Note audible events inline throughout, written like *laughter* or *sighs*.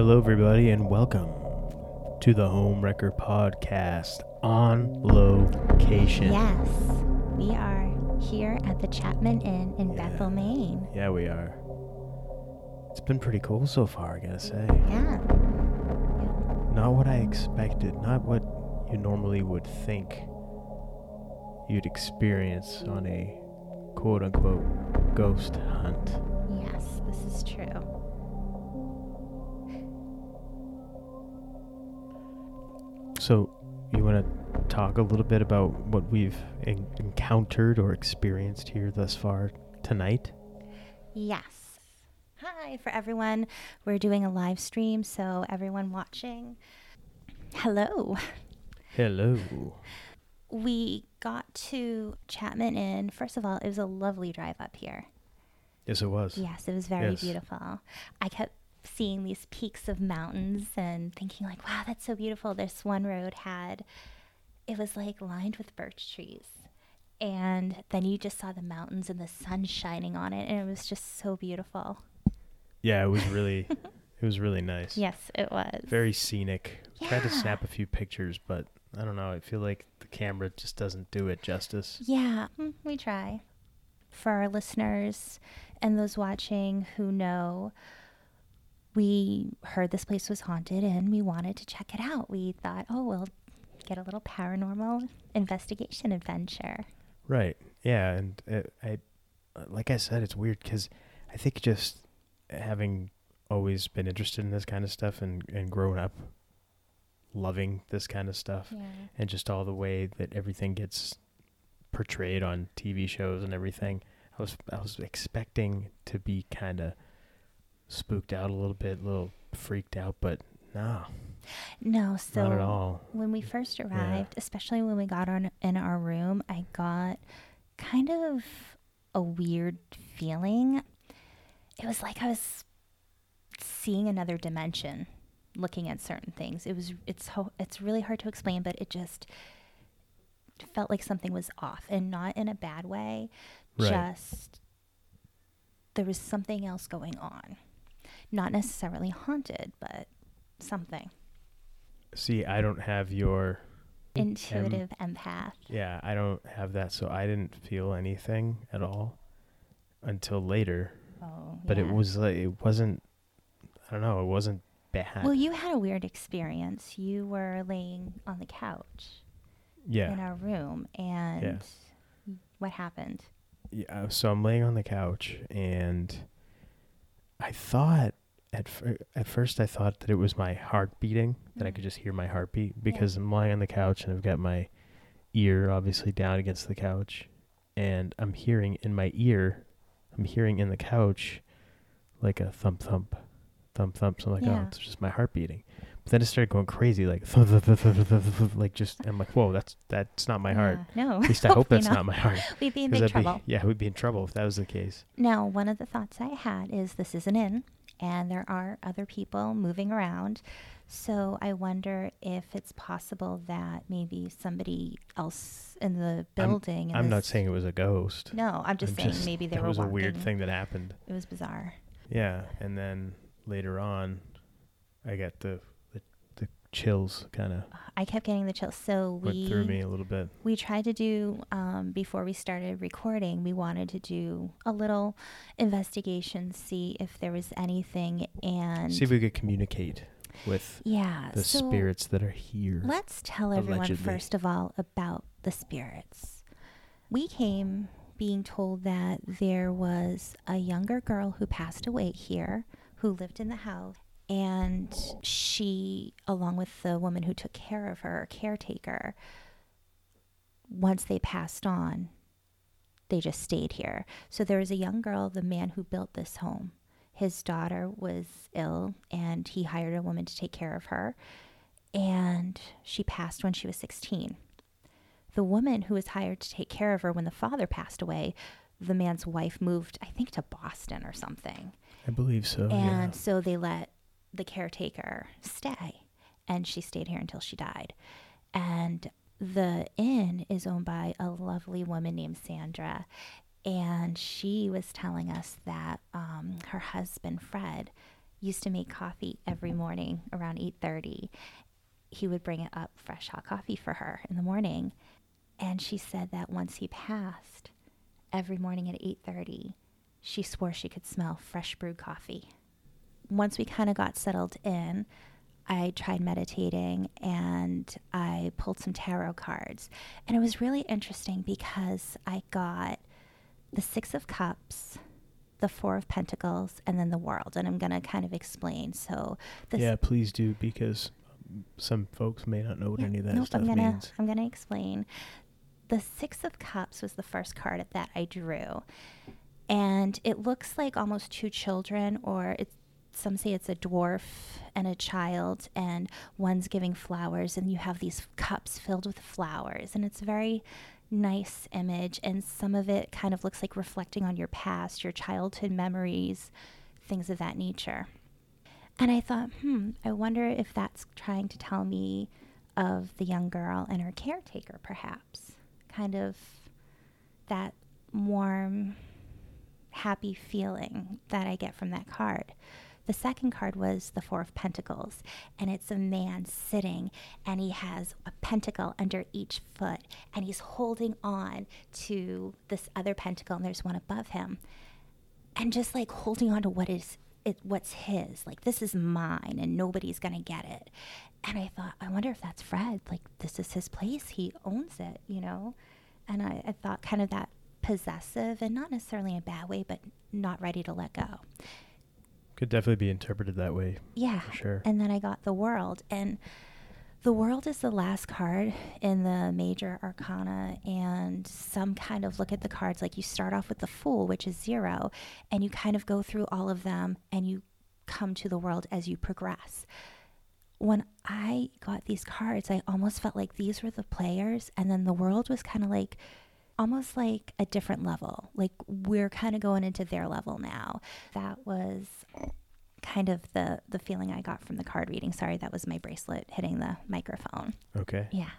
Hello, everybody, and welcome to the Homewrecker Podcast on location. Yes, we are here at the Chapman Inn in Yeah. Bethel, Maine. Yeah, we are. It's been pretty cool so far, I gotta say. Yeah. Not what I expected, not what you normally would think you'd experience on a quote unquote ghost hunt. Talk a little bit about what we've en- encountered or experienced here thus far tonight? Yes. Hi, for everyone. We're doing a live stream, so everyone watching, hello. Hello. We got to Chapman Inn. First of all, it was a lovely drive up here. Yes, it was. Yes, it was very Yes. beautiful. I kept seeing these peaks of mountains and thinking like, wow, that's so beautiful. This one road had it was like lined with birch trees. And then you just saw the mountains and the sun shining on it and it was just so beautiful. Yeah, it was *laughs* really, it was really nice. Yes, it was. Very scenic. Tried to snap a few pictures, but I don't know. I feel like the camera just doesn't do it justice. Yeah, mm, we try. For our listeners and those watching who know, we heard this place was haunted and we wanted to check it out. We thought, oh, we'll get a little paranormal investigation adventure. Right. Yeah, and uh, I, like I said, it's weird because I think just having always been interested in this kind of stuff and and grown up loving this kind of stuff Yeah. and just all the way that everything gets portrayed on TV shows and everything. I was I was expecting to be kind of spooked out a little bit, a little freaked out, but no, No, so not at all. when we first arrived, especially when we got on in our room, I got kind of a weird feeling. It was like I was seeing another dimension, looking at certain things. It was it's ho- it's really hard to explain, but it just felt like something was off, and not in a bad way. Right. Just there was something else going on, not necessarily haunted, but something See, I don't have your em- intuitive empath. Yeah, I don't have that, so I didn't feel anything at all until later. Oh, But it was like it wasn't. I don't know. It wasn't bad. Well, you had a weird experience. You were laying on the couch yeah. in our room, and what happened? Yeah, so I'm laying on the couch and I thought at fir- at first I thought that it was my heart beating that I Mm. could just hear my heartbeat because I'm lying on the couch and I've got my ear obviously down against the couch and I'm hearing in my ear I'm hearing in the couch like a thump thump thump thump so I'm like Yeah. oh it's just my heart beating but then it started going crazy like thump, thump, thump, thump, thump, thump, like just I'm like whoa that's that's not my heart Yeah, no, at least I *laughs* hope that's not my heart *laughs* We'd be in big that'd be- trouble. yeah, we'd be in trouble if that was the case. Now, one of the thoughts I had is this is an inn, and there are other people moving around. So I wonder if it's possible that maybe somebody else in the building. in I'm not saying it was a ghost. No, I'm just I'm saying maybe there was walking. a weird thing that happened. It was bizarre. Yeah, and then later on, I got the chills kind of I kept getting the chills. So we through me a little bit. we tried to do um, before we started recording we wanted to do a little investigation see if there was anything and See if we could communicate with yeah the so spirits that are here. let's tell everyone allegedly. first of all about the spirits we came being told that there was a younger girl who passed away here who lived in the house and she along with the woman who took care of her caretaker once they passed on, they just stayed here. So there was a young girl, the man who built this home. His daughter was ill, and he hired a woman to take care of her. And she passed when she was 16. The woman who was hired to take care of her when the father passed away, the man's wife moved, I think, to Boston or something. I believe so. Oh, yeah. And so they let the caretaker stay, and she stayed here until she died. And the inn is owned by a lovely woman named Sandra. And she was telling us that um, her husband, Fred, used to make coffee every morning around 8:30. He would bring it up fresh hot coffee for her in the morning. And she said that once he passed, every morning at 8:30, she swore she could smell fresh brewed coffee. Once we kind of got settled in, I tried meditating and I pulled some tarot cards. And it was really interesting because I got the 6 of cups, the Four of Pentacles, and then the World. And I'm going to kind of explain. So, this yeah, please do because some folks may not know what Yeah, any of that nope, stuff I'm gonna, means. I'm gonna explain. The Six of Cups was the first card that I drew, and it looks like almost two children, or it's some say it's a dwarf and a child, and one's giving flowers, and you have these cups filled with flowers, and it's a very nice image, and some of it kind of looks like reflecting on your past, your childhood memories, things of that nature. And I thought, hmm, I wonder if that's trying to tell me of the young girl and her caretaker, perhaps. Kind of that warm, happy feeling that I get from that card. The second card was the Four of Pentacles, and it's a man sitting, and he has a pentacle under each foot, and he's holding on to this other pentacle, and there's one above him and just like holding on to what is it what's his like this is mine and nobody's gonna get it. And i thought i wonder if that's fred like this is his place he owns it you know? And i, I thought kind of that possessive and not necessarily in a bad way but not ready to let go Could definitely be interpreted that way yeah for sure. and then I got the world. And the world is the last card in the major arcana. And some kind of look at the cards like you start off with the fool, which is zero, and you kind of go through all of them and you come to the world as you progress. When I got these cards, I almost felt like these were the players, and then the world was kind of like almost like a different level. Like we're kind of going into their level now. That was kind of the the feeling I got from the card reading. Sorry, that was my bracelet hitting the microphone. okay. Yeah.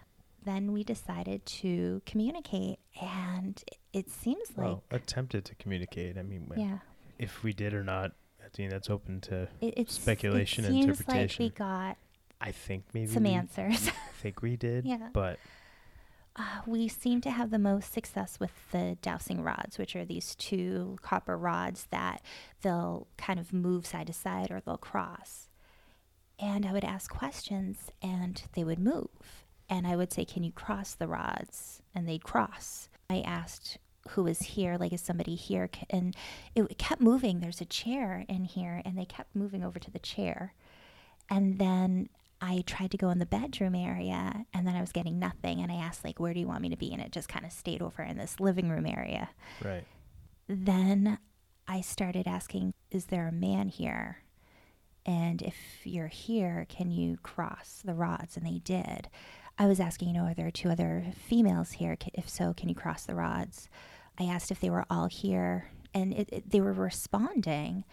Then we decided to communicate, and it, it seems like well, attempted to communicate. I mean, yeah, if we did or not, I mean that's open to. it, speculation it and seems interpretation. Like we got I think maybe some we answers. think we did. *laughs* Yeah. But Uh, we seem to have the most success with the dowsing rods, which are these two copper rods that they'll kind of move side to side or they'll cross. And I would ask questions and they would move. And I would say, Can you cross the rods? And they'd cross. I asked who was here, like, is somebody here? And it kept moving. There's a chair in here, and they kept moving over to the chair. And then I tried to go in the bedroom area and then I was getting nothing. And I asked, like, where do you want me to be? And it just kind of stayed over in this living room area. right. Then I started asking, is there a man here? And if you're here, can you cross the rods? And they did. I was asking, you know, are there two other females here? If so, can you cross the rods? I asked if they were all here, and it, it, they were responding.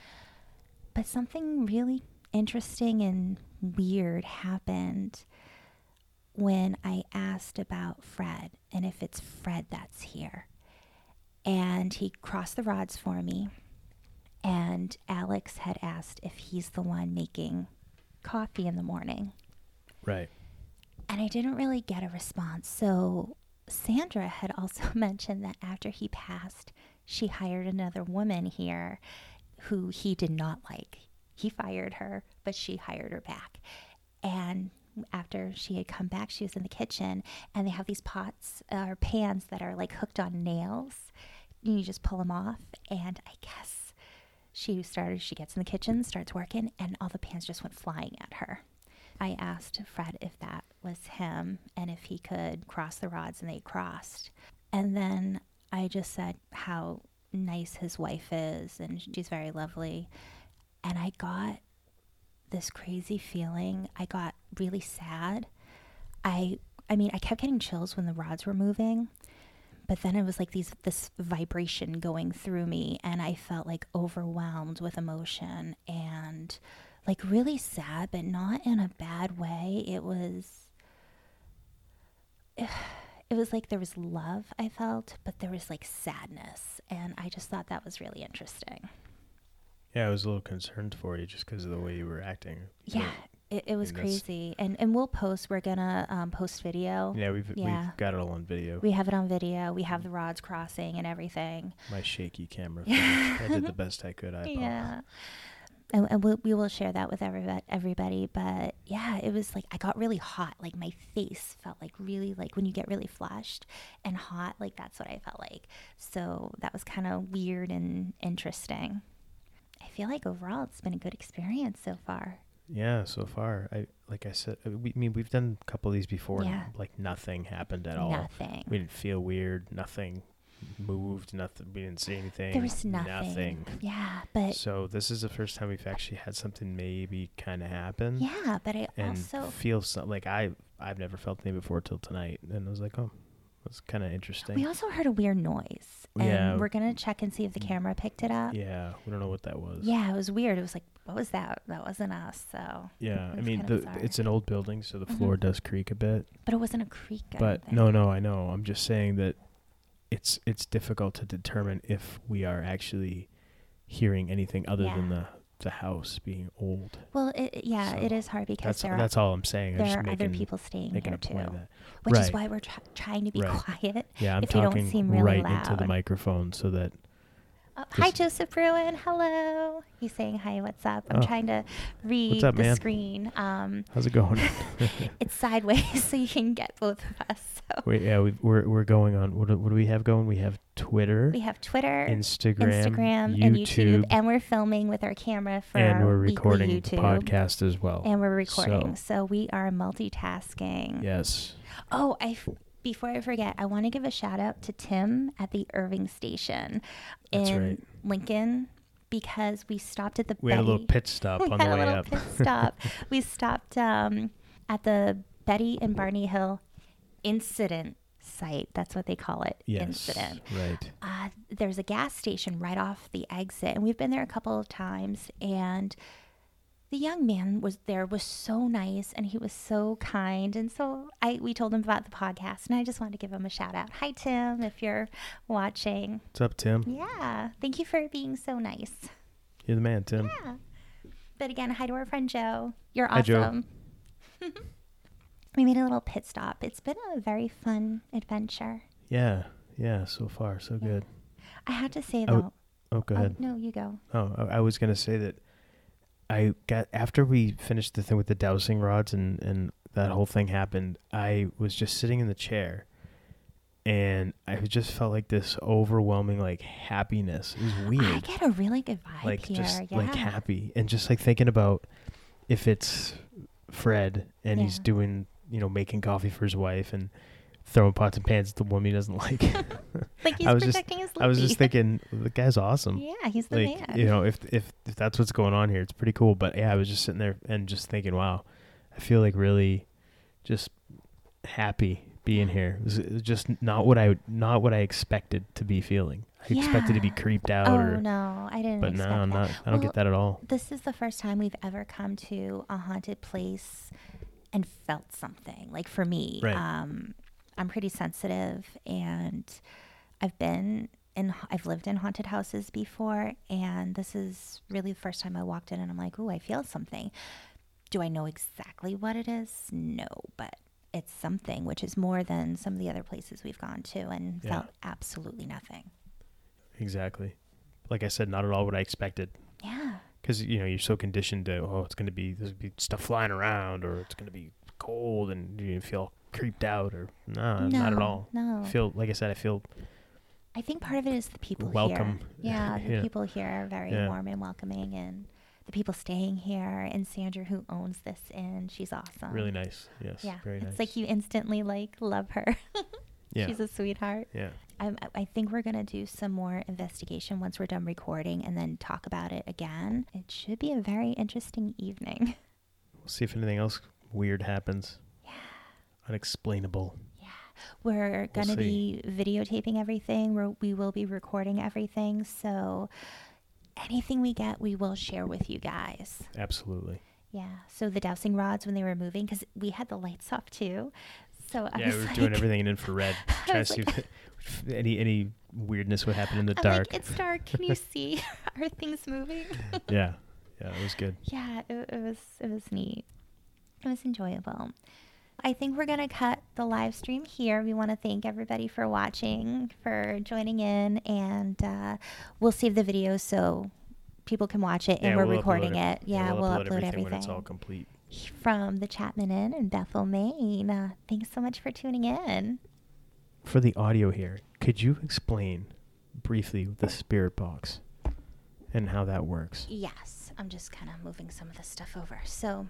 But something really interesting and weird happened when I asked about Fred and if it's Fred that's here. And he crossed the rods for me. And Alex had asked if he's the one making coffee in the morning. Right. And I didn't really get a response. So Sandra had also *laughs* mentioned that after he passed, she hired another woman here who he did not like. He fired her, but she hired her back. And after she had come back, she was in the kitchen and they have these pots uh, or pans that are like hooked on nails. And you just pull them off. And I guess she started, she gets in the kitchen, starts working, and all the pans just went flying at her. I asked Fred if that was him and if he could cross the rods, and they crossed. And then I just said how nice his wife is, and she's very lovely. And I got this crazy feeling. I got really sad. I I mean, I kept getting chills when the rods were moving. But then it was like these this vibration going through me and I felt like overwhelmed with emotion and like really sad, but not in a bad way. It was *sighs* it was like there was love I felt, but there was like sadness and I just thought that was really interesting. Yeah, I was a little concerned for you just because of the way you were acting. So, Yeah, it, it was mean, crazy. And and we'll post. We're gonna um, post video. yeah, we've Yeah. we've got it all on video. We have it on video. We have the rods crossing and everything. My shaky camera. *laughs* I did the best I could. I apologize. Yeah. And, and we'll, we will share that with everybody, everybody. But yeah, it was like I got really hot. Like my face felt like really like when you get really flushed and hot. Like that's what I felt like. So that was kind of weird and interesting. Feel like overall it's been a good experience so far. Yeah, so far, I like I said, uh, we I mean we've done a couple of these before. Yeah. And, like nothing happened at all. Nothing. We didn't feel weird. Nothing moved. Nothing. We didn't see anything. there was nothing. Yeah, but So this is the first time we've actually had something maybe kind of happen. yeah, but I also feel so, like I I've never felt anything before till tonight, and I was like, oh, that's kind of interesting. we also heard a weird noise, and Yeah. we're gonna check and see if the camera picked it up. yeah, we don't know what that was. Yeah, it was weird. It was like, what was that? That wasn't us. So, Yeah, I mean, the, it's an old building, so the Mhm. floor does creak a bit. but it wasn't a creak. But no, no, I know. I'm just saying that it's it's difficult to determine if we are actually hearing anything other than the the house being old. Well, it, it- yeah, it So is hard because That's there are that's all I'm saying. I'm there are making, other people staying making here too, point of that. which is why we're try- trying to be Right. *laughs* quiet. Yeah, I'm if you don't talking seem really right into the microphone so that Uh, hi, Joseph Bruin. Hello. He's saying hi. What's up? I'm Oh. trying to read up, the man? screen. Um, how's it going? *laughs* it's sideways, *laughs* so you can get both of us. So Wait, yeah, we we're we're going on. What do, what do we have going? We have Twitter, we have Twitter, Instagram, Instagram, YouTube, and YouTube, and we're filming with our camera for and our we're recording the YouTube. podcast as well. and we're recording. So- So, we are multitasking. yes. Oh, I f- before I forget, I want to give a shout out to Tim at the Irving station That's in right. Lincoln because we stopped at the We had a little pit stop *laughs* we on the way up. pit stop. *laughs* we stopped um, at the Betty and Barney Hill incident site. That's what they call it. yes. Incident. Right. uh, there's a gas station right off the exit, and we've been there a couple of times. And the young man was there was so nice, and he was so kind, and so I we told him about the podcast, and I just wanted to give him a shout out. Hi Tim, if you're watching. What's up, Tim? Yeah, thank you for being so nice. You're the man, Tim. Yeah. But again, hi to our friend Joe. You're awesome. Hi, Joe. *laughs* we made a little pit stop. It's been a very fun adventure. Yeah. Yeah. So far, so Yeah. good. I had to say I w- though. Oh, go oh, ahead. no, you go. Oh, I I was gonna say that I got after we finished the thing with the dowsing rods and and that whole thing happened. I was just sitting in the chair, and I just felt like this overwhelming like happiness. It was weird. I get a really good vibe like here. just yeah. like happy, and just like thinking about if it's Fred and he's doing you know making coffee for his wife and throwing pots and pans at the woman he doesn't like. *laughs* like he's I was just- protecting his I was just thinking the guy's awesome Yeah, he's the like man. you know if if if that's what's going on here it's pretty cool but yeah i was just sitting there and just thinking wow i feel like really just happy being here it was, it was just not what i not what i expected to be feeling i expected to be creeped out oh or no, I didn't but no i'm that. not i don't Well, get that at all This is the first time we've ever come to a haunted place and felt something. Like for me, Right. um, I'm pretty sensitive, and I've been in. I've lived in haunted houses before, and this is really the first time I walked in, and I'm like, "Ooh, I feel something." Do I know exactly what it is? No, but it's something, which is more than some of the other places we've gone to, and Yeah. felt absolutely nothing. exactly like i said not at all what i expected Yeah. because you know you're so conditioned to oh it's gonna be there's gonna be stuff flying around or it's gonna be cold and you feel creeped out or no, not at all No. I feel like i said i feel I think part of it is the people Welcome. here. Yeah, *laughs* the Yeah. people here are very Yeah. warm and welcoming, and the people staying here. And Sandra, who owns this inn, she's awesome. really nice yes Yeah, very it's nice like you instantly like love her. *laughs* yeah she's a sweetheart. yeah I, I think we're gonna do some more investigation once we're done recording, and then talk about it again. It should be a very interesting evening. We'll see if anything else weird happens. Yeah. We're We'll gonna be videotaping everything. We're, we will be recording everything. So anything we get, we will share with you guys. Absolutely. Yeah. So the dowsing rods when they were moving, because we had the lights off too. So I yeah, was we were *laughs* like, doing everything in infrared, *laughs* trying to was see like- if any any weirdness would happen in the I'm dark. like, it's dark. Can you see? *laughs* Are things moving? yeah, yeah, it was good. yeah, it, it was it was neat. It was enjoyable. I think we're gonna cut the live stream here. We want to thank everybody for watching, for joining in, and uh, we'll save the video so people can watch it. And yeah, we're we'll recording it. Yeah, we'll, upload, everything, when it's all complete. from the Chapman Inn in Bethel, Maine. Uh, thanks so much for tuning in. For the audio here, could you explain briefly the spirit box and how that works? Yes, I'm just kind of moving some of the stuff over. So,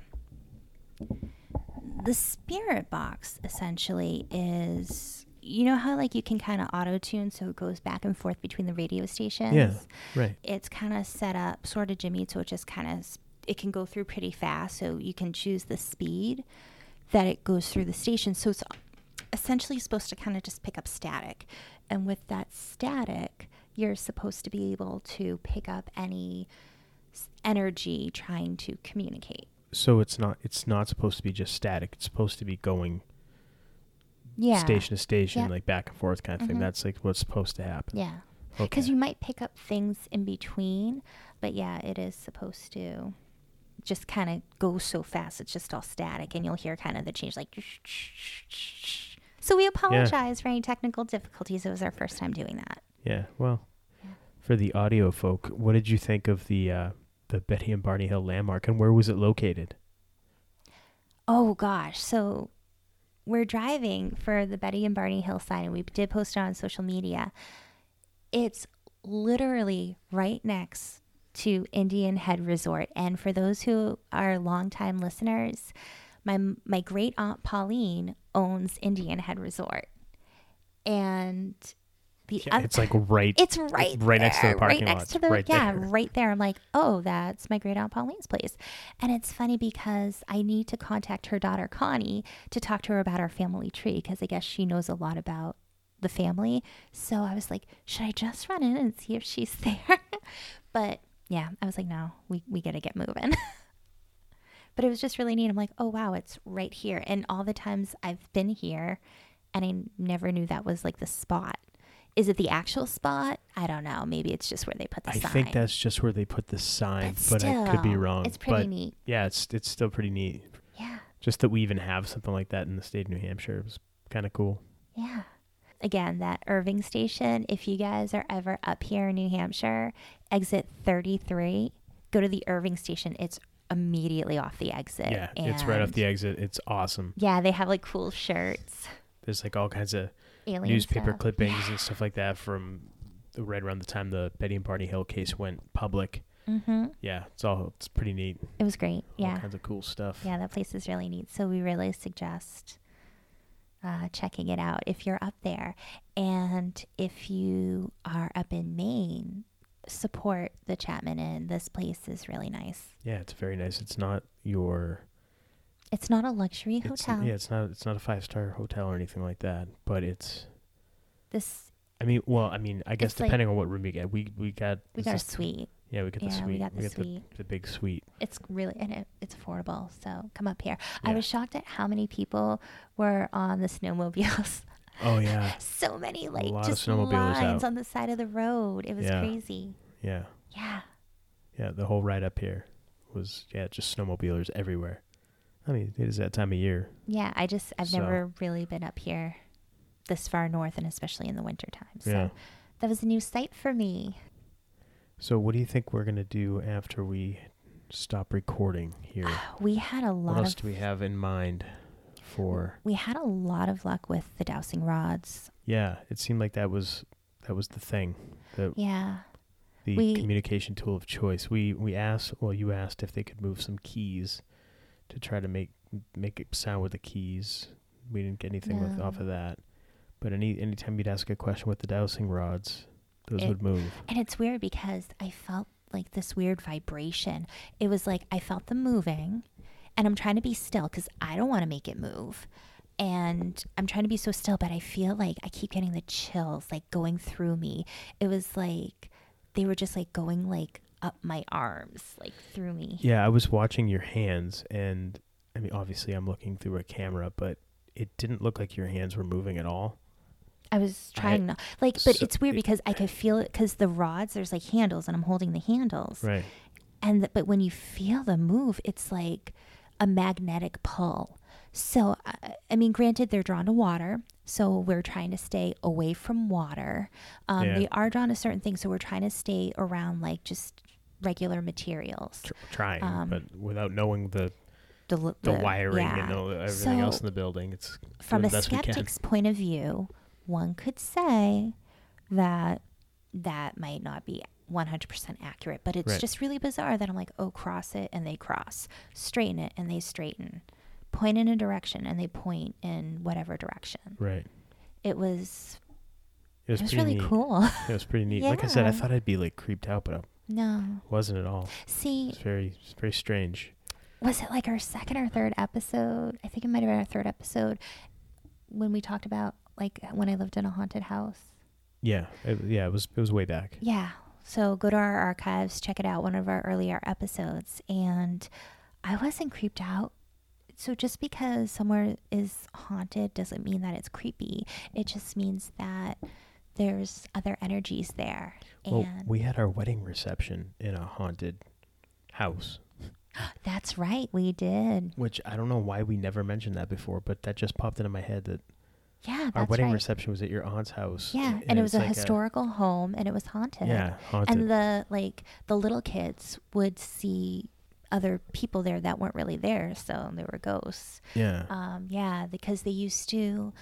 the spirit box essentially is you know how like you can kind of auto tune so it goes back and forth between the radio stations. Yeah, right. It's kind of set up sort of Jimmy, so it just kind of it can go through pretty fast. So you can choose the speed that it goes through the station. So it's essentially supposed to kind of just pick up static, and with that static, you're supposed to be able to pick up any s- energy trying to communicate. So it's not it's not supposed to be just static. It's supposed to be going Yeah. station to station, Yeah. like back and forth kind of thing. Mhm. That's like what's supposed to happen. Yeah. Okay. Because you might pick up things in between, but yeah, it is supposed to just kind of go so fast. It's just all static, and you'll hear kind of the change, like. So we apologize for any technical difficulties. It was our first time doing that. Yeah. Well, Yeah. for the audio folk, what did you think of the uh, the Betty and Barney Hill landmark, and where was it located? Oh gosh, so we're driving for the Betty and Barney Hill sign, and we did post it on social media. It's literally right next to Indian Head Resort, and for those who are longtime listeners, my my great aunt Pauline owns Indian Head Resort, and the Yeah, oth- it's like right. it's right right next to the there, parking right lot. next to the Right yeah there. right there. I'm like oh that's my great aunt pauline's place. And it's funny because i need to contact her daughter connie to talk to her about our family tree because i guess she knows a lot about the family. So i was like should i just run in and see if she's *laughs* there? But yeah i was like no we, we gotta get moving. *laughs* But it was just really neat. I'm like oh wow it's right here. And all the times i've been here and i never knew that was like the spot is it the actual spot? I don't know. Maybe it's just where they put the sign. I sign. think that's just where they put the sign, but, but, I could be wrong. It's pretty but neat. yeah, it's it's still pretty neat. Yeah. Just that we even have something like that in the state of New Hampshire was kind of cool. Yeah. Again, that Irving station, if you guys are ever up here in New Hampshire, exit 33, go to the Irving station. It's immediately off the exit. yeah, it's right off the exit. It's awesome. Yeah, they have like cool shirts. There's like all kinds of Alien newspaper stuff. clippings and stuff like that from the- right around the time the Betty and Barney Hill case went public. Mm-hmm. Yeah, it's all it's pretty neat. It was great. Yeah. All Yeah. kinds of cool stuff. Yeah, that place is really neat. So we really suggest uh, checking it out if you're up there. And if you are up in Maine, support the Chapman Inn. This place is really nice. Yeah, it's very nice. It's not your It's not a luxury it's, hotel. Yeah, it's not it's not a five star hotel or anything like that. But it's This I mean, well, I mean, I guess It's like- depending on what room you get, we we got we got a suite. Yeah, we got the Yeah, suite. we got the suite. the, the big suite. It's really and it, it's affordable. So come up here. I was shocked at how many people were on the snowmobiles. Oh yeah, *laughs* so many like just lines out. on the side of the road. It was Yeah. crazy. yeah, Yeah. yeah. The whole ride up here was yeah, just snowmobilers everywhere. I mean, it is that time of year. Yeah, I just I've So- never really been up here this far north and especially in the winter time. So Yeah. that was a new sight for me. So, what do you think we're gonna do after we stop recording here? Ah, we had a lot What else of do we have in mind for? we had a lot of luck with the dowsing rods. Yeah, it seemed like that was that was the thing, the Yeah. the We- communication tool of choice. We we asked, well, you asked if they could move some keys to try to make make it sound with the keys. We didn't get anything with off of that. But any anytime you'd ask a question with the dowsing rods, those It- would move. And it's weird because I felt like this weird vibration. It was like I felt them moving and I'm trying to be still because I don't want to make it move. And I'm trying to be so still, but I feel like I keep getting the chills like going through me. It was like they were just like going like up my arms, like through me. Yeah, I was watching your hands, and I mean, obviously, I'm looking through a camera, but it didn't look like your hands were moving at all. I was I- trying not like, but so it's weird because I could feel it because the rods there's like handles and I'm holding the handles, Right. and th- but when you feel the move, it's like a magnetic pull. So I, I mean, granted, they're drawn to water, so we're trying to stay away from water. Um, Yeah. They are drawn to certain things, so we're trying to stay around like just regular materials. Tr- trying, Um, but without knowing the The, l- the, wiring yeah. and all, everything else in the building, it's from a the best we can. skeptic's point of view, one could say that that might not be 100% accurate, but it's Right. just really bizarre that I'm like, oh, cross it and they cross, straighten it and they straighten, point in a direction and they point in whatever direction. Right. It was It was, it was pretty really neat. cool. It was pretty *laughs* neat. Like I said, I thought I'd be like creeped out, but I no, wasn't at all. see, It's very, it's very strange. was it like our second or third episode? I think it might have been our third episode when we talked about like when I lived in a haunted house. Yeah, it, yeah. It was, it was way back. Yeah. So go to our archives, check it out, one of our earlier episodes. And I wasn't creeped out. So just because somewhere is haunted doesn't mean that it's creepy. It just means that there's other energies there. Well, And we had our wedding reception in a haunted house, *gasps* that's right, we did. which I don't know why we never mentioned that before, but that just popped into my head that Yeah, our wedding right. reception was at your aunt's house. yeah, and, it was a like historical home and it was haunted. yeah, haunted. and the like the little kids would see other people there that weren't really there, so they were ghosts. yeah, Um, yeah, because they used to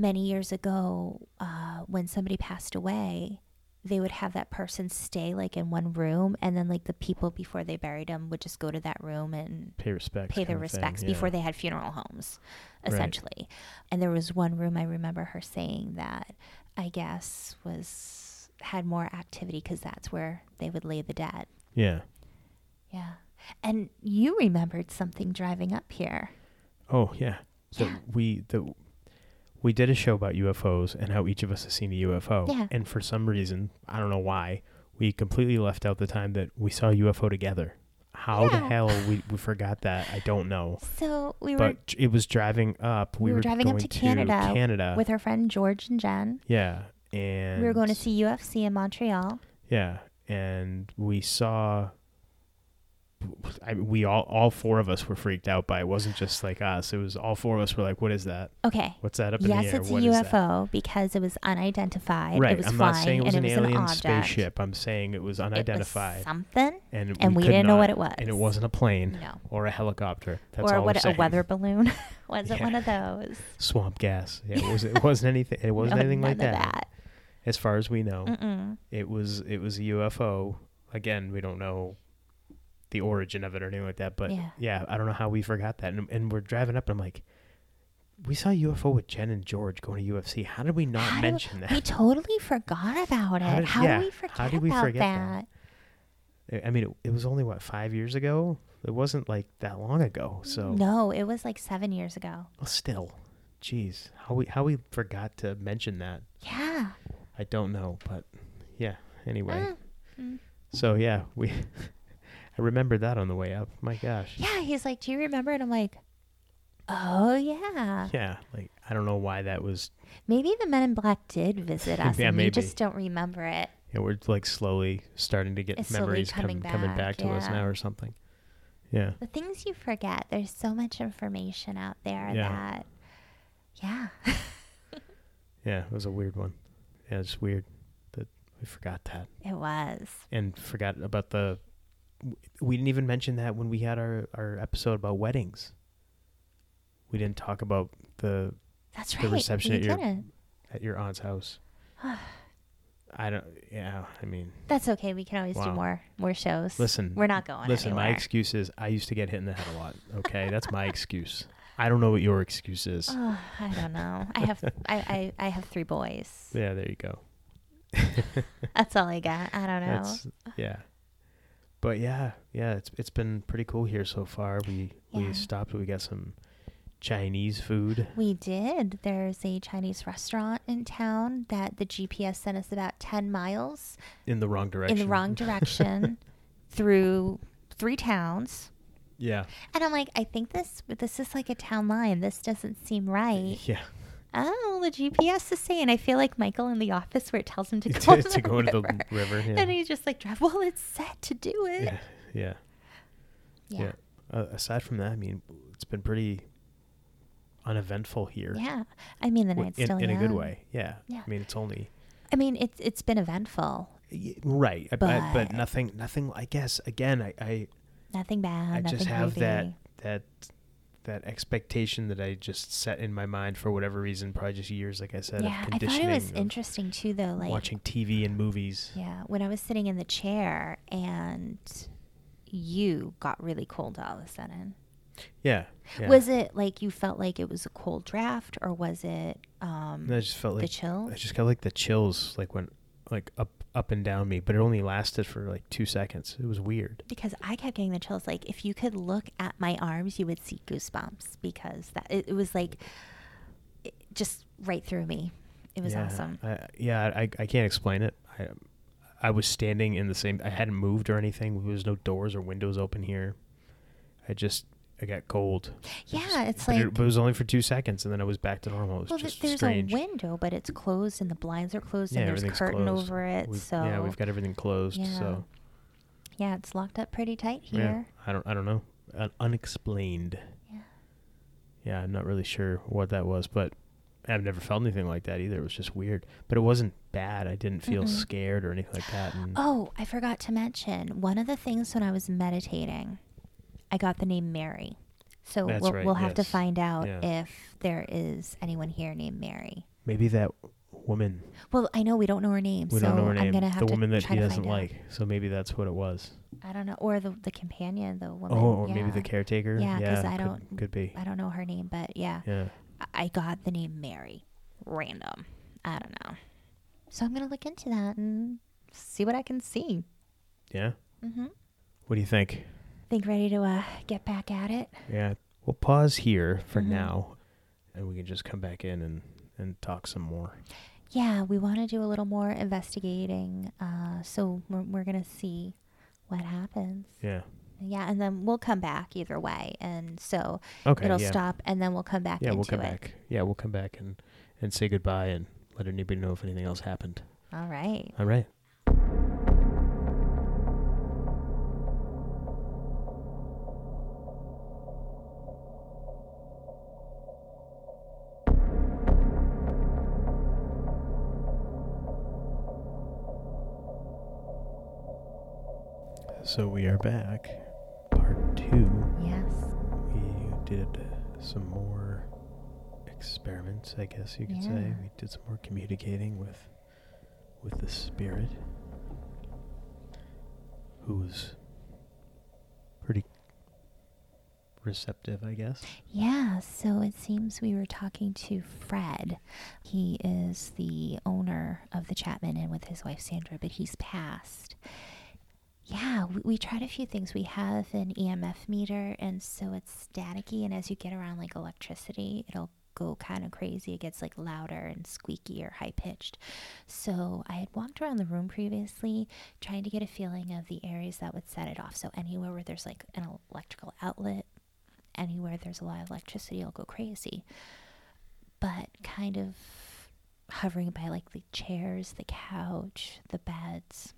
many years ago uh, when somebody passed away, they would have that person stay like in one room, and then like the people before they buried them would just go to that room and pay respects. pay their of thing, respects yeah. before they had funeral homes, Right. essentially. And there was one room I remember her saying that I guess was had more activity because that's where they would lay the dead. Yeah. Yeah. And you remembered something driving up here. Oh yeah. So Yeah. we the we did a show about UFOs and how each of us has seen a UFO. Yeah. And for some reason, I don't know why, we completely left out the time that we saw a UFO together. How the hell we, we forgot that? I don't know. So we were But it was driving up. We, we were driving up to Canada Canada. with our friend George and Jen. yeah. And we were going to see UFC in Montreal. Yeah, and we saw. I, we all all four of us were freaked out by it. it wasn't just like us. It was all four of us were like, "What is that? Okay. What's that up in Yes, the air? it's What a? UFO because it was unidentified. Right. It was I'm flying not saying it was an it was alien an spaceship. I'm saying it was It was unidentified, something, and and we could didn't know what it was. And it wasn't a plane No. or a helicopter. That's or what a weather balloon. *laughs* was it Yeah. one of those? swamp gas. Yeah, it was. It *laughs* wasn't anything. It wasn't No, anything like of that. As far as we know, Mm-mm. it was. It was a UFO. Again, we don't know the origin of it or anything like that. But Yeah. yeah, I don't know how we forgot that. And, and we're driving up, and I'm like, we saw UFO with Jen and George going to UFC. How did we not How mention that? We totally forgot about it. How How, did- yeah, did we forget how did we about forget that? that? I mean, it, it was only what five years ago. It wasn't like that long ago. So No, it was like seven years ago. well, still, jeez, how we how we forgot to mention that? Yeah. I don't know, but yeah. Anyway, Ah, mm. so yeah, we. *laughs* I remembered that on the way up. My gosh. Yeah, he's like, "Do you remember?" And I'm like, "Oh yeah." Yeah, like I don't know why that was. Maybe the Men in Black did visit *laughs* us, Yeah, and we maybe. just don't remember it. Yeah, we're like slowly starting to get It's memories coming come, coming back back, to us now or something. Yeah. The things you forget. There's so much information out there Yeah. that, yeah, *laughs* Yeah, it was a weird one. Yeah, it's weird that we forgot that it was. and forgot about the. We didn't even mention that when we had our our episode about weddings. We didn't talk about the That's The right. reception we at your- didn't. at your aunt's house. *sighs* I don't. Yeah, I mean, That's okay. We can always do more more shows. listen. We're not going Listen, my anywhere. excuse is I used to get hit in the head a lot. Okay, that's my *laughs* excuse. I don't know what your excuse is. Oh, *sighs* I don't know. I have I, I, I have three boys. Yeah, there you go. *laughs* That's all I got. I don't know. That's yeah. But yeah, yeah, it's it's been pretty cool here so far. We Yeah. we stopped. We got some Chinese food. We did. There's a Chinese restaurant in town that the GPS sent us about 10 miles in the wrong direction. in the wrong direction *laughs* through three towns. Yeah. And I'm like, I think this this is like a town line. This doesn't seem right. Yeah. Oh, the GPS is saying. I feel like Michael in the office where it tells him to *laughs* go to, to, to the go river. the river. Yeah. And he's just like, drive. Well, it's set to do it. yeah. Yeah. Yeah. Yeah. Uh, aside from that, I mean, it's been pretty uneventful here. Yeah. I mean, the night's in, still in a good way. Yeah. Yeah. I mean, it's only I mean, it's it's been eventful. y- right, I- I- but, But- nothing, nothing. I guess again, I, I, Nothing bad. I nothing just have that that that expectation that I just set in my mind for whatever reason, probably just years, like I said, Yeah, of I thought it was interesting too, though. Like, watching TV and movies. yeah, when I was sitting in the chair and you got really cold all of a sudden. Yeah, yeah. Was it like you felt like it was a cold draft, or was it um I just felt the like chill? I just got like the chills, like went like up up and down me, but it only lasted for like two seconds. It was weird. because I kept getting the chills. Like if you could look at my arms, you would see goosebumps because that it, it was like it, just right through me. It was yeah, awesome. I, yeah, I, I can't explain it. I I was standing in the same. I hadn't moved or anything. There was no doors or windows open here. I just I got cold. Yeah, just- it's but like it, but it was only for two seconds, and then I was back to normal. It was well, there's strange. a window, but it's closed and the blinds are closed Yeah, and there's curtain closed. over it. We've- so yeah, we've got everything closed. Yeah. So yeah, it's locked up pretty tight yeah, here. I don't I don't know. Un- unexplained. Yeah. Yeah, I'm not really sure what that was, but I've never felt anything like that either. It was just weird, but it wasn't bad. I didn't feel Mm-mm. scared or anything like that. And *gasps* Oh, I forgot to mention one of the things when I was meditating, I got the name Mary. So That's we'll, right, we'll have to find out Yeah. if there is anyone here named Mary. maybe that woman. Well, I know we don't know her name, We so don't know her I'm name. gonna have the to woman that he doesn't find out. like. So maybe that's what it was. I don't know, or the the companion, the woman. oh, or yeah. maybe the caretaker. Yeah, 'cause I could- don't- Could be. I don't know her name, but yeah, Yeah. I- I got the name Mary, random. I don't know. So I'm gonna look into that and see what I can see. Yeah. Mm-hmm. What do you think? Think ready to uh, get back at it? Yeah. We'll pause here for Mhm. now, and we can just come back in and and talk some more. Yeah, we want to do a little more investigating. Uh, so we're, we're to see what happens. Yeah. Yeah, and then we'll come back either way. And so Okay. it'll yeah. stop, and then we'll come back Yeah, we'll come it. back. Yeah, we'll come back and and say goodbye and let anybody know if anything else happened. All right. All right. So we are back. Part two. Yes. We did some more experiments, I guess you could say. We did some more communicating with with the spirit, who was pretty receptive, I guess. Yeah, so it seems we were talking to Fred. He is the owner of the Chapman Inn with his wife Sandra, but he's passed. Yeah, we, we tried a few things. We have an EMF meter, and so it's staticky, and as you get around like electricity, it'll go kind of crazy. It gets like louder and squeaky or high pitched. So I had walked around the room previously trying to get a feeling of the areas that would set it off. So anywhere where there's like an electrical outlet, anywhere there's a lot of electricity, it'll go crazy. But kind of hovering by like the chairs, the couch, the beds.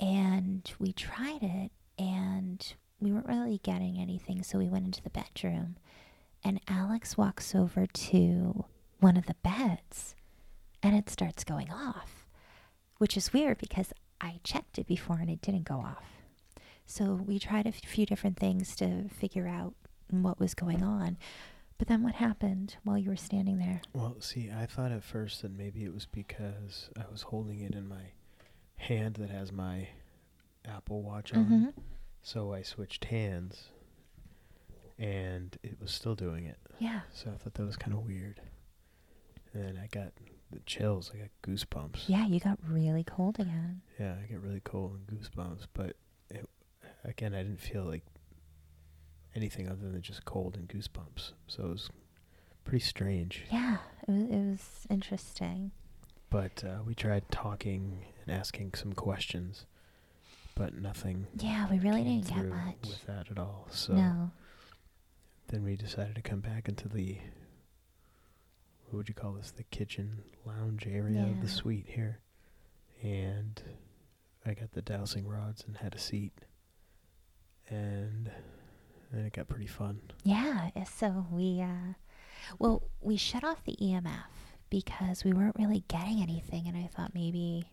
And we tried it and we weren't really getting anything, so we went into the bedroom. And Alex walks over to one of the beds and it starts going off, which is weird because I checked it before and it didn't go off. So we tried a f- few different things to figure out what was going on. But then what happened while you were standing there? Well, see, I thought at first that maybe it was because I was holding it in my hand that has my Apple Watch on. Mm-hmm. So I switched hands, and it was still doing it. Yeah. So I thought that was kind of weird. And then I got the chills. I got goosebumps. Yeah, you got really cold again. Yeah, I get really cold and goosebumps. But it, again, I didn't feel like anything other than just cold and goosebumps. So it was pretty strange. Yeah, it was, it was interesting. But uh, we tried talking and asking some questions. but nothing. Yeah, we really didn't get much. with that at all. So no. then we decided to come back into the what would you call this? The kitchen lounge area of the suite here, and I got the dowsing rods and had a seat, and and it got pretty fun. Yeah, so we uh well, we shut off the EMF because we weren't really getting anything and I thought maybe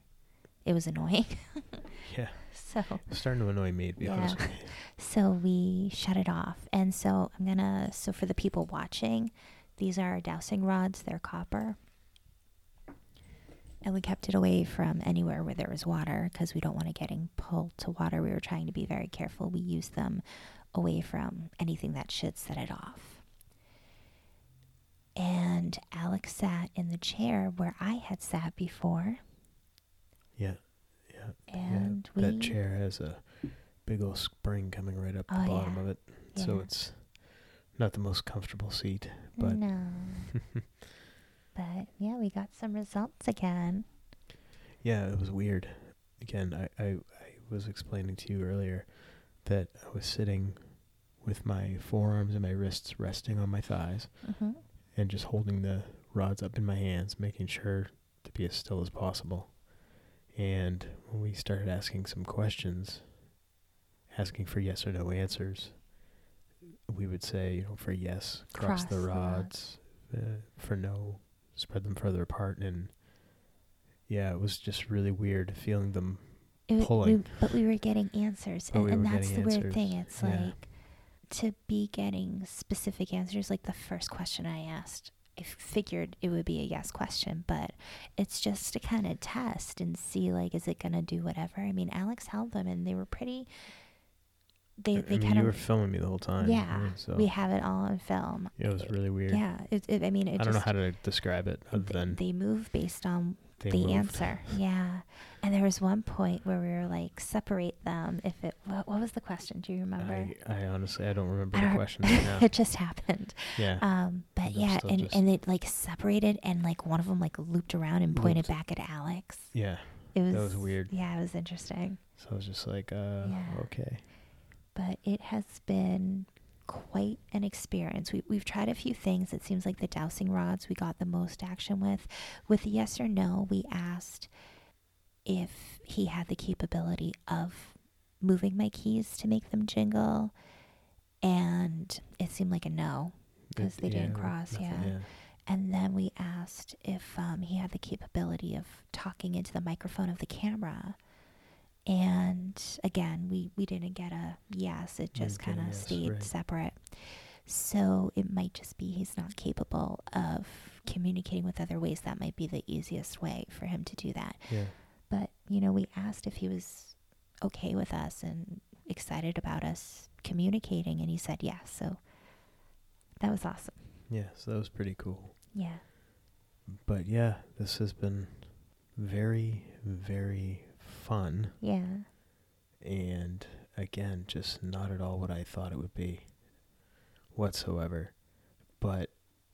it was annoying. *laughs* Yeah, so it's starting to annoy me to be Yeah. honest with you. so we shut it off. And so I'm to so for the people watching, these are our dowsing rods, they're copper. And we kept it away from anywhere where there was water because we don't want it getting pulled to water. We were trying to be very careful. We use them away from anything that should set it off. And Alex sat in the chair where I had sat before. Yeah, yeah. And yeah. that chair has a big old spring coming right up the Oh, bottom yeah. of it, so it's not the most comfortable seat. But no. *laughs* but yeah, we got some results again. Yeah, it was weird. Again, I, I, I was explaining to you earlier that I was sitting with my forearms and my wrists resting on my thighs hmm and just holding the rods up in my hands, making sure to be as still as possible. And when we started asking some questions, asking for yes or no answers, we would say, you know, for yes, cross, Cross the the rods, uh, for no, spread them further apart. And yeah, it was just really weird feeling them It, Pulling. we, but we were getting answers, But and, we and that's the getting weird thing. It's yeah. like to be getting specific answers. Like the first question I asked, I figured it would be a yes question, but it's just to kind of test and see like is it gonna do whatever. I mean, Alex held them, and they were pretty. They I they kind you were filming me the whole time. yeah. right? So We have it all on film. Yeah, it was really weird. Yeah, it, it, I mean, it I don't know how to describe it other th- than they move based on the moved. answer. Yeah. And there was one point where we were like, separate them. If it, what, what was the question? Do you remember? I, I honestly I don't remember I the don't- question right *laughs* it just happened. yeah. Um, but yeah, and, and it like separated and like one of them like looped around and pointed Looped. back at Alex. yeah. It was, That was weird. Yeah, it was interesting. So I was just like, uh, Yeah. okay. But it has been quite an experience. We, we've tried a few things. It seems like the dowsing rods we got the most action with. With the yes or no, we asked if he had the capability of moving my keys to make them jingle. And it seemed like a no because they didn't cross, nothing- yeah. And then we asked if um, he had the capability of talking into the microphone of the camera. And again, we, we didn't get a yes. It just Didn't get a kind of yes, stayed right. separate. So it might just be he's not capable of communicating with other ways. That might be the easiest way for him to do that. Yeah. But, you know, we asked if he was okay with us and excited about us communicating, and he said yes. So that was awesome. Yeah. So that was pretty cool. Yeah. But yeah, this has been very, very fun. Yeah. And again, just not at all what I thought it would be whatsoever. But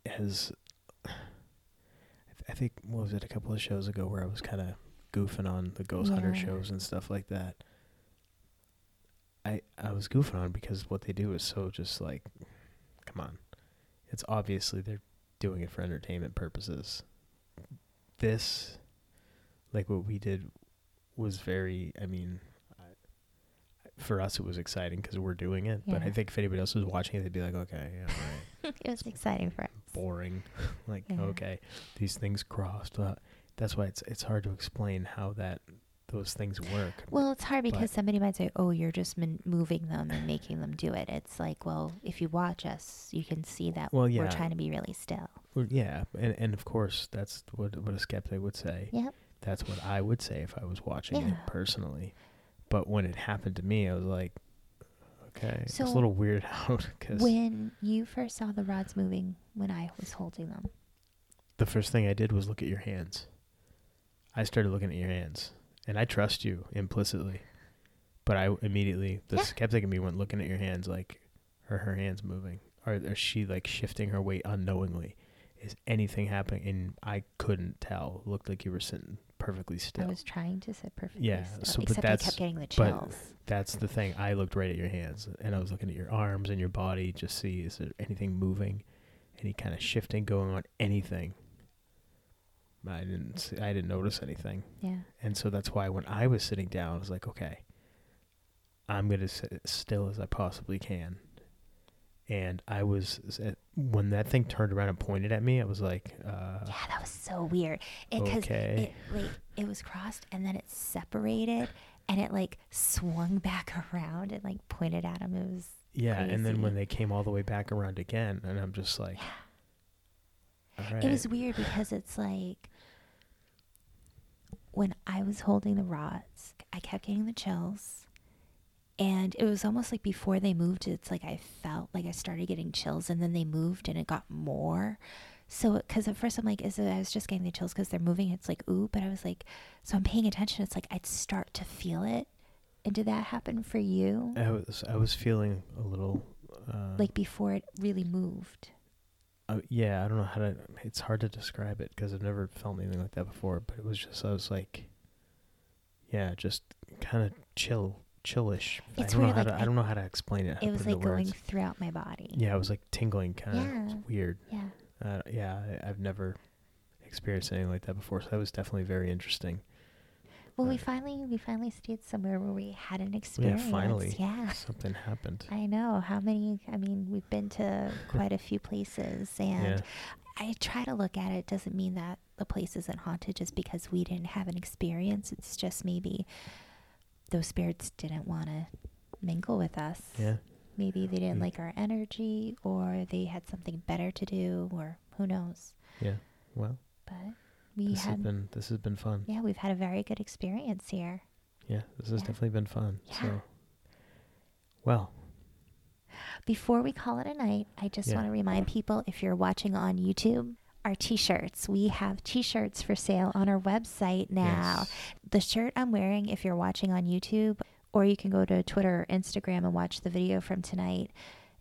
as I th- I think, what was it, a couple of shows ago where I was kind of goofing on the Ghost Hunter shows and stuff like that. I I was goofing on because what they do is so just like, come on, it's obviously they're doing it for entertainment purposes. This, like what we did, was very. I mean, for us it was exciting because we're doing it. But I think if anybody else was watching it, they'd be like, okay, yeah, right *laughs* it was exciting for us. boring. *laughs* like, Yeah. okay, these things crossed. Uh, that's why it's it's hard to explain how that those things work. Well, it's hard because somebody might say, "Oh, you're just min- moving them and making them do it." It's like, well, if you watch us, you can see that Well, we're trying to be really still. Well, yeah, and and of course that's what what a skeptic would say. Yep. That's what I would say if I was watching it personally. But when it happened to me, I was like, okay, it's a little weird *laughs* out because When you first saw the rods moving, when I was holding them, the first thing I did was look at your hands. I started looking at your hands, and I trust you implicitly. But I immediately, the Yeah. skeptic in me went looking at your hands like, are her hands moving? Or is she like shifting her weight unknowingly? is anything happening? And I couldn't tell. It looked like you were sitting perfectly still. I was trying to sit perfectly Yeah, still, so- but except I kept getting the but- chills. That's the thing. I looked right at your hands and I was looking at your arms and your body, just see is there anything moving, any kind of shifting going on, anything. I didn't. See, I didn't notice anything, yeah. and so that's why when I was sitting down, I was like, okay, I'm gonna sit as still as I possibly can. And I was when that thing turned around and pointed at me, I was like, uh, Yeah, that was so weird. Because okay, it like it was crossed and then it separated and it like swung *laughs* back around and like pointed at him. It was yeah. And then when they came all the way back around again, and I'm just like, right, It was weird because it's like when I was holding the rods, I kept getting the chills. And it was almost like before they moved, it's like I felt like I started getting chills and then they moved and it got more. So, because at first I'm like, is it, I was just getting the chills because they're moving. It's like, ooh, but I was like, so I'm paying attention. It's like I'd start to feel it. And did that happen for you? I was I was feeling a little uh, Like before it really moved? uh, yeah I don't know how to it's hard to describe it because I've never felt anything like that before but it was just I was like yeah just kind of chill chillish It's I don't know how like, to, I, don't know how to explain it It was like going throughout my body. yeah it was like tingling kind of Yeah. weird Yeah. uh, yeah I, I've never experienced anything like that before so that was definitely very interesting Well, we finally we finally stayed somewhere where we had an experience. Yeah, finally. Yeah. something happened I know how many. I mean, we've been to *laughs* quite a few places, and yeah I try to look at it. Doesn't mean that the place isn't haunted just because we didn't have an experience. It's just maybe those spirits didn't want to mingle with us. yeah Maybe they didn't Mm. like our energy, or they had something better to do, or who knows. yeah well But we this has been this has been fun yeah, we've had a very good experience here. yeah this has Yeah. definitely been fun Yeah. so well Before we call it a night, I just Yeah. want to remind people if you're watching on YouTube, our t shirts. We have t shirts for sale on our website now. yes. The shirt I'm wearing, if you're watching on YouTube, or you can go to Twitter or Instagram and watch the video from tonight,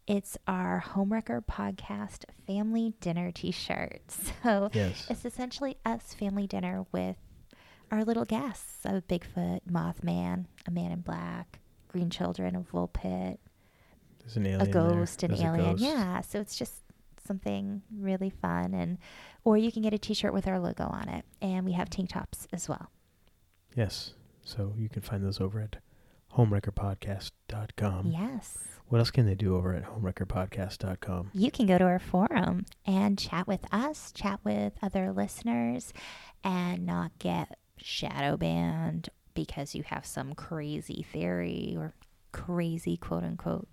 it's our Homewrecker Podcast Family Dinner t shirt. *laughs* So yes it's essentially us family dinner with our little guests a Bigfoot, Mothman, a man in black, green children, a Vulpit, There's an alien. a there. ghost, an There's alien. ghost. Yeah, so it's just something really fun and or you can get a t-shirt with our logo on it and we have tank tops as well. Yes. So you can find those over at homewreckerpodcast.com. yes. What else can they do over at homewreckerpodcast.com? You can go to our forum and chat with us, chat with other listeners and not get shadow banned because you have some crazy theory or crazy quote unquote.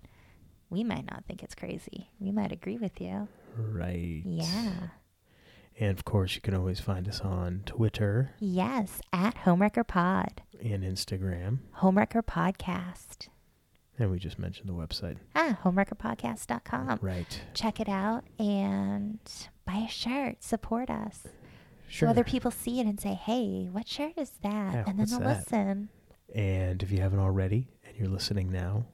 We might not think it's crazy. We might agree with you. Right. Yeah. And of course, you can always find us on Twitter Yes, at Homewrecker Pod. and Instagram. Homewrecker Podcast. And we just mentioned the website. Ah, homewreckerpodcast.com. right. Check it out and buy a shirt. Support us. Sure. So other people see it and say, hey, what shirt is that? Yeah, and then they'll that? listen. and if you haven't already and you're listening now,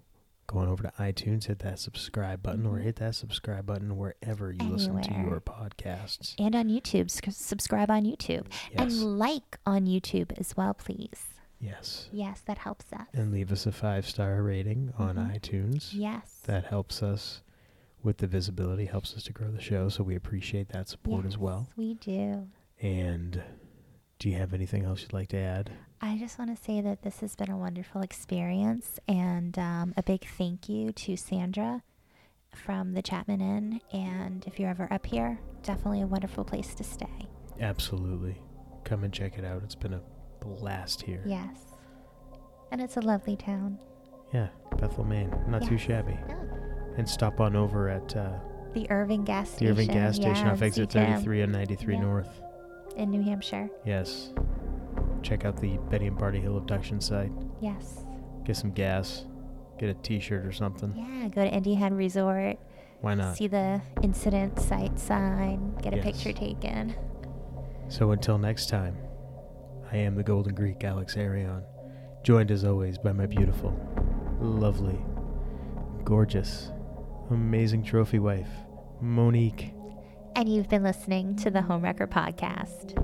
go on over to iTunes, hit that subscribe button, or Mhm. hit that subscribe button wherever you listen to your podcasts. And on YouTube. sc- subscribe on YouTube. Yes. And like on YouTube as well, please. yes. Yes, that helps us. And leave us a five star rating on Mhm. iTunes. yes. That helps us with the visibility, helps us to grow the show. So we appreciate that support as well. We do. And do you have anything else you'd like to add? I just want to say that this has been a wonderful experience and um, a big thank you to Sandra from the Chapman Inn. And if you're ever up here, definitely a wonderful place to stay. Absolutely. Come and check it out. It's been a blast here. Yes. And it's a lovely town. Yeah, Bethel, Maine. Not too shabby. Yeah. And stop on over at uh, The Irving gas station. the. Irving gas station yeah, off exit CTM 33 and 93 Yeah. North. In New Hampshire. Yes. Check out the Betty and Barney Hill abduction site. Yes. Get some gas. Get a t shirt or something. Yeah, go to Indian Head Resort. Why not? See the incident site sign. Get a Yes. picture taken. So until next time, I am the Golden Greek Alex Arion, joined as always by my beautiful, lovely, gorgeous, amazing trophy wife, Monique. And you've been listening to the Homewrecker Podcast.